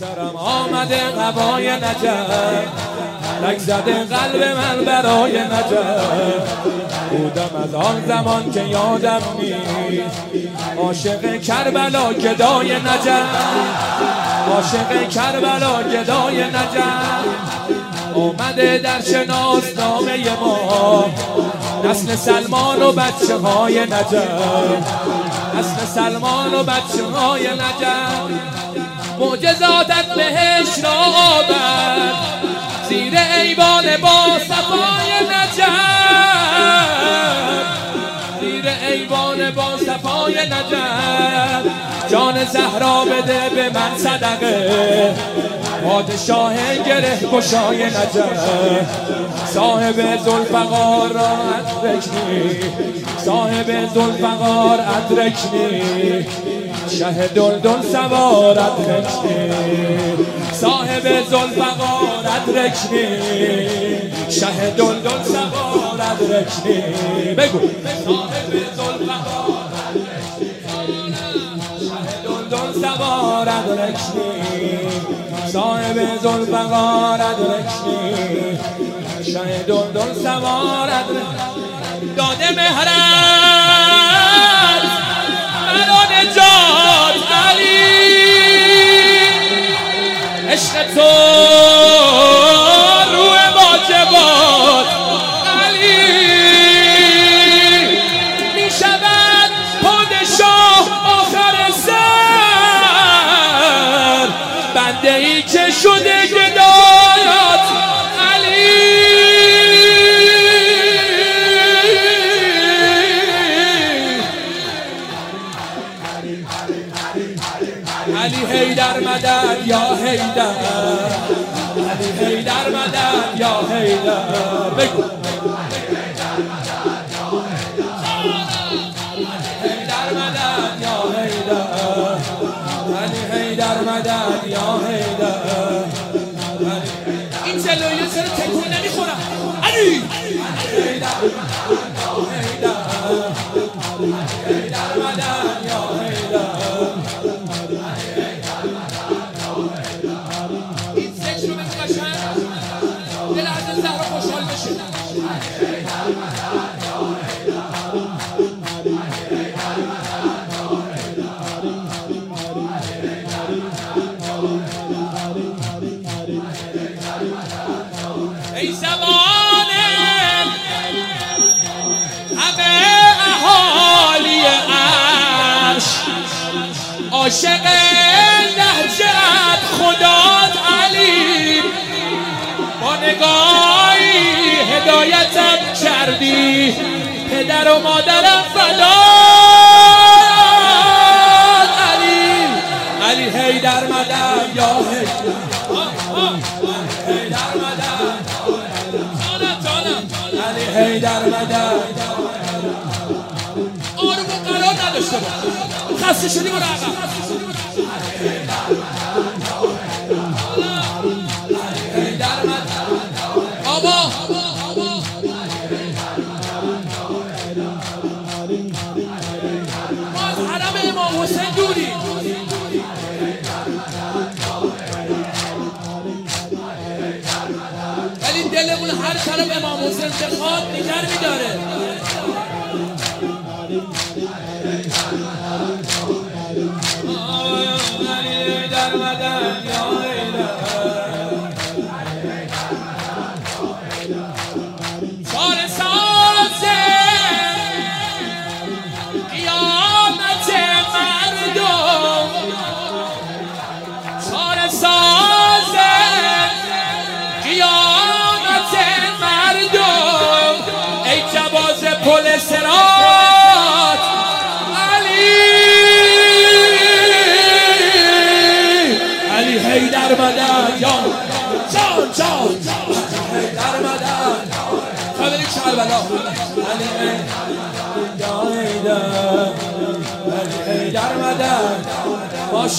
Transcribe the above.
سرم آمده قبای نجف. لک زده قلب من برای نجف. بودم از آن زمان که یادم نیست. عاشق کربلا گدای نجف. عاشق کربلا گدای نجف. آمده در شناسنامه ما. نسل سلمان و بچه های نجف. نسل سلمان و بچه های نجف. معجزاتت بهش را آورد. زیر ایوان با صفای نجف. زیر ایوان با صفای نجف. جان زهرا بده به من صدقه. پادشاه گره گشای نجف. صاحب زلفقار را ادرکنی صاحب زلفقار ادرکنی. شه دلدل سوار ادرکنی صاحب زلفقار ادرکنی شه دلدل سوار ادرکنی بگو. صاحب زلفقار دل سوار ادرکنی صاحب زلفقار ادرکنی شه دل دل سوار داده مهرت عشق تو. علی هیدر مدد یا هیدر علی هیدر مدد یا هیدر بگو. هیدر مدد یا علی مدد یا هیدر این جلویه چرا تکون نمی‌خورم. علی. هیدر هیدر هیدر مدد. یا هیدر خوشحال ای عاشق کردی؟ پدر و مادرم فدات علی علی یا هیدر هیدر مدد جانم علی هیدر مدد آروم قرار نداشته باش. خسته شدی برو عقب. ما از حرم امام حسین دوریم ولی دلمون هر طرف امام حسین بخواد دیگر میداره. بلا. علی در مدد باش